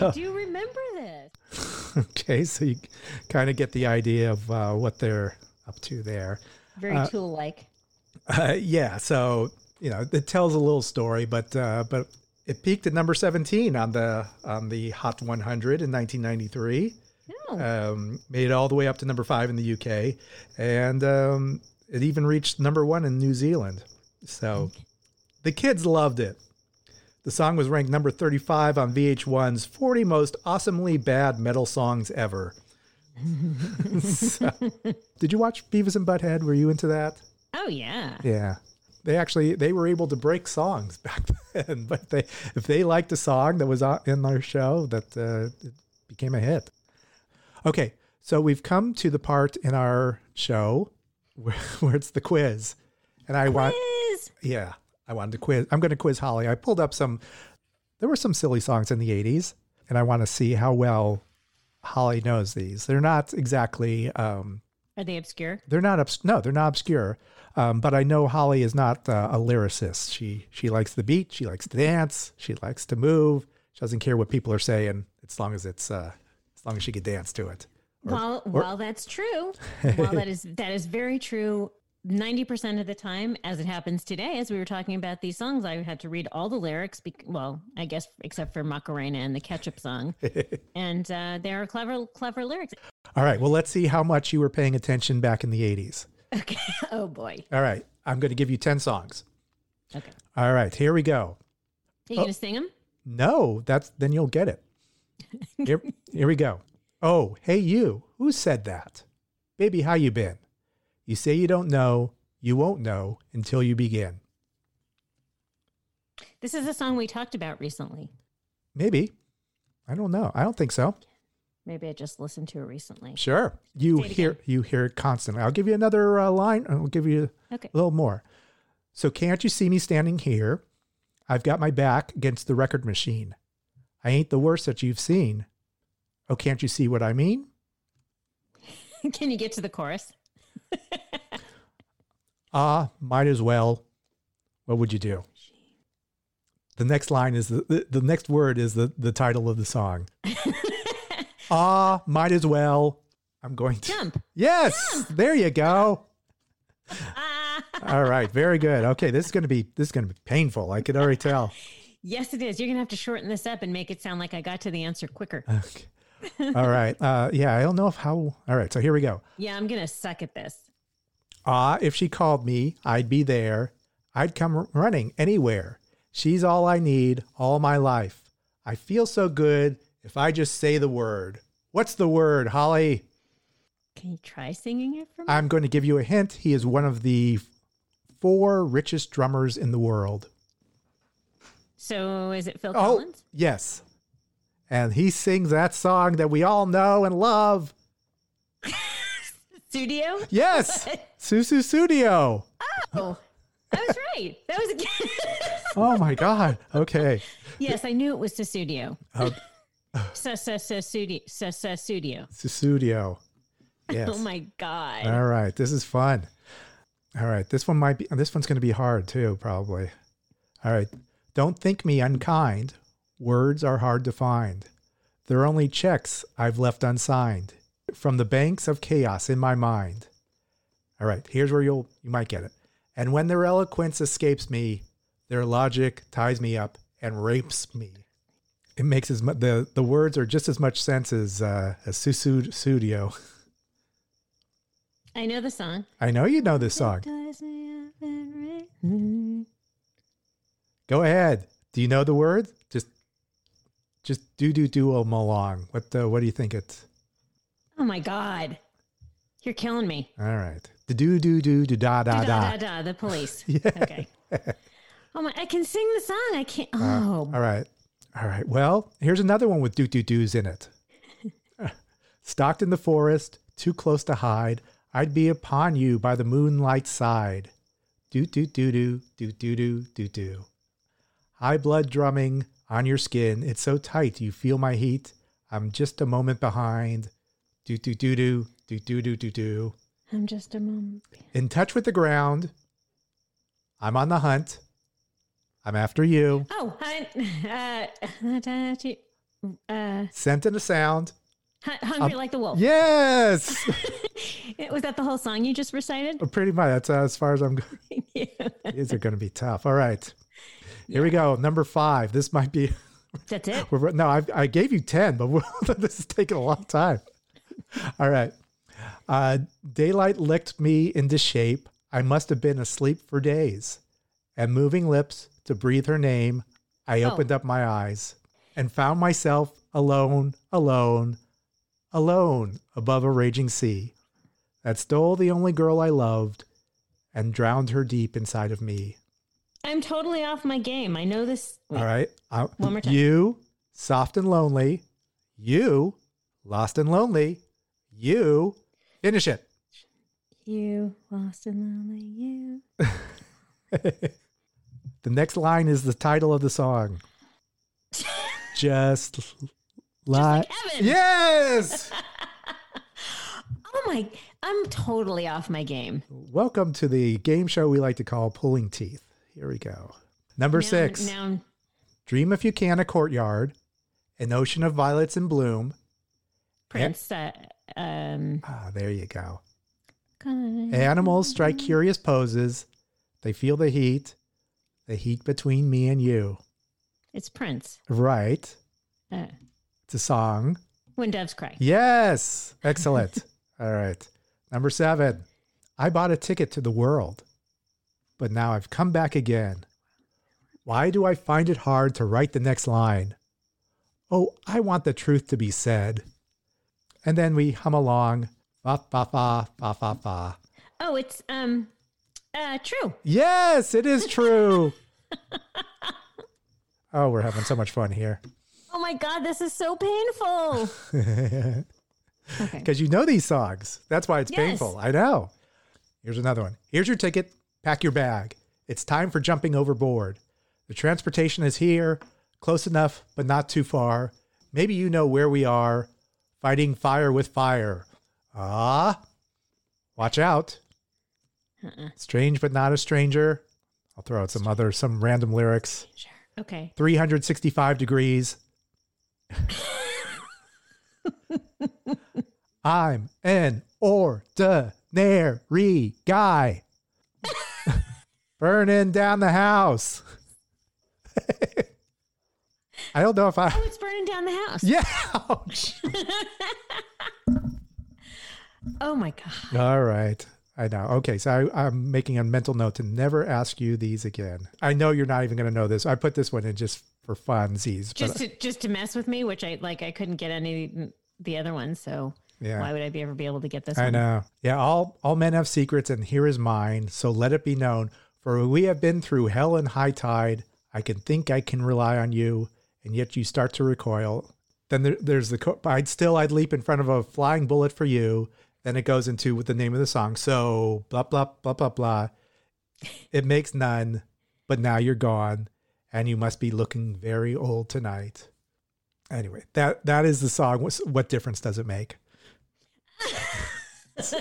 I do remember this. okay, so you kind of get the idea of uh, what they're up to there. Very Uh, tool like. Uh, yeah, so you know it tells a little story, but uh, but it peaked at number seventeen on the on the Hot 100 in 1993. Um, made it all the way up to number five in the UK, and um, it even reached number one in New Zealand. So the kids loved it. The song was ranked number 35 on VH1's 40 most awesomely bad metal songs ever. So- did you watch Beavis and Butthead? Were you into that? Oh yeah. Yeah. They actually they were able to break songs back then, but they if they liked a song that was in their show, that uh, it became a hit. Okay, so we've come to the part in our show where, where it's the quiz, and I want yeah I wanted to quiz. I'm going to quiz Holly. I pulled up some. There were some silly songs in the '80s, and I want to see how well Holly knows these. They're not exactly. Um, Are they obscure? they're not obs- no, they're not obscure. Um, but I know Holly is not uh, a lyricist. She she likes the beat. She likes to dance. She likes to move. She doesn't care what people are saying as long as it's uh, as long as she can dance to it. Or- while or- while that's true, while that is that is very true. Ninety percent of the time, as it happens today, as we were talking about these songs, I had to read all the lyrics. Bec- well, I guess except for Macarena and the ketchup song, and uh, there are clever, clever lyrics. All right. Well, let's see how much you were paying attention back in the '80s. Okay. Oh boy. All right. I'm going to give you ten songs. Okay. All right. Here we go. Are you Oh. gonna sing them? No, that's then you'll get it. Here, here we go. Oh, hey you. Who said that? Baby, how you been? You say you don't know. You won't know until you begin. This is a song we talked about recently. Maybe. I don't know. I don't think so. Maybe I just listened to it recently. Sure. You hear you hear it constantly. I'll give you another uh, line. I'll give you Okay. a little more. So can't you see me standing here? I've got my back against the record machine. I ain't the worst that you've seen. Oh, can't you see what I mean? Can you get to the chorus? Ah, might as well. What would you do? The next line is the, the, the next word is the, the title of the song. ah, might as well. I'm going to jump. Yes, there you go. All right, very good. Okay, this is going to be this is going to be painful. I could already tell. Yes, it is. You're gonna have to shorten this up and make it sound like I got to the answer quicker. All right. Uh, yeah, I don't know if how. All right, so here we go. Yeah, I'm gonna suck at this. Ah, if she called me, I'd be there. I'd come r- running anywhere. She's all I need all my life. I feel so good if I just say the word. What's the word, Holly? Can you try singing it for me? I'm going to give you a hint. He is one of the four richest drummers in the world. So is it Phil Oh, Collins? yes. And he sings that song that we all know and love. Studio? Yes, Sussudio. Oh, I was right. That was Oh my God. Okay. yes, I knew it was Studio. Uh, Studio. Studio. Sussudio. Yes. Oh my god. All right, this is fun. All right, this one might be. This one's going to be hard too, probably. All right, don't think me unkind. Words are hard to find. They're only checks I've left unsigned from the banks of chaos in my mind. All right, here's where you'll you might get it. And when their eloquence escapes me, their logic ties me up and rapes me. It makes as much the the words are just as much sense as uh, as Sussudio. I know the song. I know you know this song. Go ahead. Do you know the word? Just do do do them along. What uh, what do you think it's? Oh my god. You're killing me. All right. The do do do do da da Da, da, da. the police. Yeah. Okay. Oh my! I can sing the song. I can't. Uh, Oh, all right. All right. Well, here's another one with doo doo doos in it. Stalked in the forest, too close to hide. I'd be upon you by the moonlight's side. Doo doo doo doo doo doo doo doo doo. High blood drumming on your skin. It's so tight you feel my heat. I'm just a moment behind. Doo doo doo doo doo doo doo doo doo. I'm just a moment. In touch with the ground. I'm on the hunt. I'm after you. Oh, I, uh, uh, Scent and a sound. hungry Um, like the wolf. Yes. Was that the whole song you just recited? Pretty much. That's uh, as far as I'm going. These are going to be tough. All right. Here we go. Number five. This might be. That's it. No, I, I gave you 10, but this is taking a long time. All right. Uh, daylight licked me into shape. I must have been asleep for days. And moving lips to breathe her name, I Oh. opened up my eyes and found myself alone, alone, alone above a raging sea that stole the only girl I loved and drowned her deep inside of me. I'm totally off my game. I know this. All right. Uh, One more time. You, soft and lonely. You, lost and lonely. You, finish it. You lost and lonely. You. The next line is the title of the song. Just like Heaven. Yes. Oh my! I'm totally off my game. Welcome to the game show we like to call Pulling Teeth. Here we go. Number Now- six. Now, Dream if you can a courtyard, an ocean of violets in bloom. Prince. Uh, um. Ah, there you go. Animals strike curious poses. They feel the heat, the heat between me and you. It's Prince. Right. Uh, It's a song. when doves cry. Yes. Excellent. All right. Number seven. I bought a ticket to the world, but now I've come back again. Why do I find it hard to write the next line? Oh, I want the truth to be said. And then we hum along. Fa fa fa fa fa fa. Oh, it's um, uh, true. Yes, it is true. oh, we're having so much fun here. Oh my God, this is so painful. Because you know these songs. That's why it's Yes. painful. I know. Here's another one. Here's your ticket. Pack your bag. It's time for jumping overboard. The transportation is here, close enough, but not too far. Maybe you know where we are, fighting fire with fire. Ah, watch out. Uh-uh. Strange but not a stranger. I'll throw out some other, some random lyrics. Okay. 365 degrees. I'm an ordinary guy. Burning down the house. I don't know if I. Oh, it's burning down the house. Yeah. Ouch. Oh my God. All right. I know. Okay. So I, I'm making a mental note to never ask you these again. I know you're not even going to know this. I put this one in just for funsies. Just to just to mess with me, which I like. I couldn't get any mm, the other ones, so Yeah. why would I be ever be able to get this? One? I one? know. Yeah, all all men have secrets, and here is mine. So let it be known. For we have been through hell and high tide. I can think I can rely on you, and yet you start to recoil. Then there, there's the. co- I'd still I'd leap in front of a flying bullet for you. Then it goes into with the name of the song. So blah blah blah blah blah. It makes none, but now you're gone, and you must be looking very old tonight. Anyway, that that is the song. What, what difference does it make?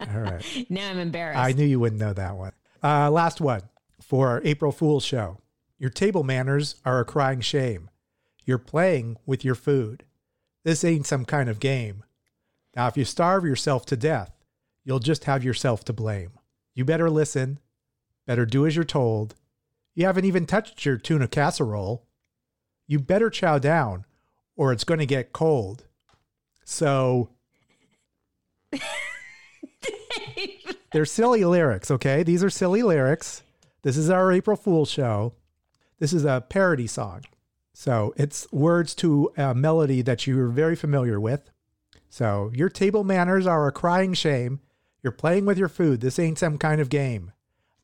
All right. Now I'm embarrassed. I knew you wouldn't know that one. Uh, last one for our April Fool's show. Your table manners are a crying shame. You're playing with your food. This ain't some kind of game. Now, if you starve yourself to death, you'll just have yourself to blame. You better listen. Better do as you're told. You haven't even touched your tuna casserole. You better chow down, or it's going to get cold. So, they're silly lyrics, okay? These are silly lyrics. This is our April Fool's show. This is a parody song. So it's words to a melody that you're very familiar with. So your table manners are a crying shame. You're playing with your food. This ain't some kind of game.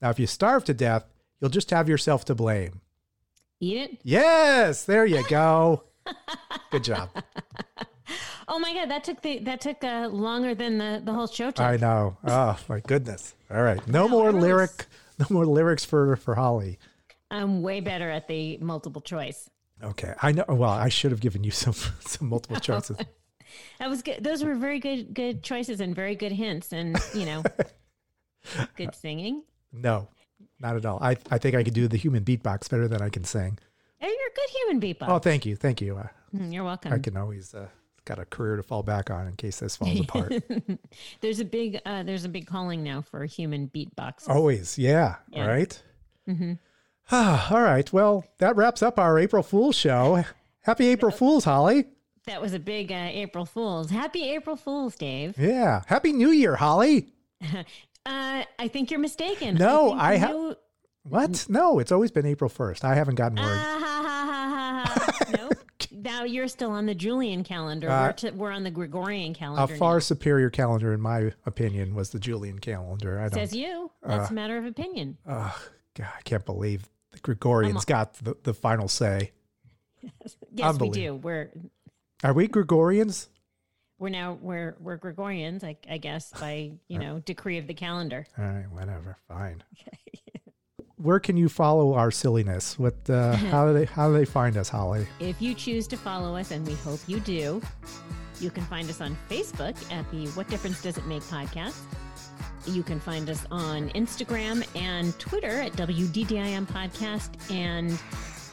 Now, if you starve to death, you'll just have yourself to blame. Eat it. Yes, there you go. Good job. Oh my god, that took the that took uh, longer than the the whole show took. I know. Oh my goodness. All right. No more lyric. No more lyrics for for Holly. I'm way better at the multiple choice. Okay. I know. Well, I should have given you some some multiple choices. That was good. Those were very good good choices and very good hints and you know good singing. No, not at all. I I think I could do the human beatbox better than I can sing. Oh, you're a good human beatbox. Oh, thank you. Thank you. Uh, Mm, You're welcome. I can always uh, got a career to fall back on in case this falls apart. there's a big uh, there's a big calling now for human beatbox. always. Yeah. Yeah. Right. hmm Ah, all right. Well, that wraps up our April Fool's show. Happy April Fool's, Holly. That was a big uh, April Fools. Happy April Fools, Dave. Yeah. Happy New Year, Holly. uh, I think you're mistaken. No, think I have. new- What? No, it's always been April 1st. I haven't gotten word. Ah, ha, ha, ha, ha, ha. nope. Now you're still on the Julian calendar. Uh, we're, to, we're on the Gregorian calendar. a far superior calendar, in my opinion, was the Julian calendar. I don't. Says you. That's Uh, a matter of opinion. Oh, God, I can't believe the Gregorians got the, the final say. yes, we do. We're Are we Gregorians? we're now we're we're Gregorians, I, I guess, by you know decree of the calendar. All right, whatever. Fine. Where can you follow our silliness? What? Uh, how do they? How do they find us, Holly? If you choose to follow us, and we hope you do, you can find us on Facebook at the What Difference Does It Make podcast. You can find us on Instagram and Twitter at WDDIM Podcast and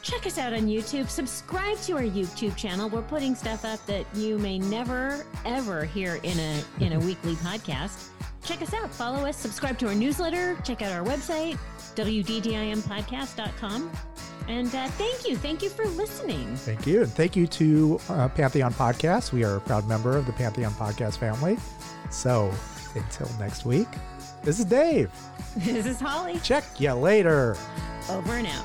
check us out on YouTube. Subscribe to our YouTube channel. We're putting stuff up that you may never ever hear in a in a weekly podcast. Check us out. Follow us. Subscribe to our newsletter. Check out our website, WDDIMpodcast.com. And uh, thank you. Thank you for listening. Thank you, and thank you to uh, Pantheon Podcast. We are a proud member of the Pantheon Podcast family. So, until next week, this is Dave. This is Holly. Check you later. Over and out.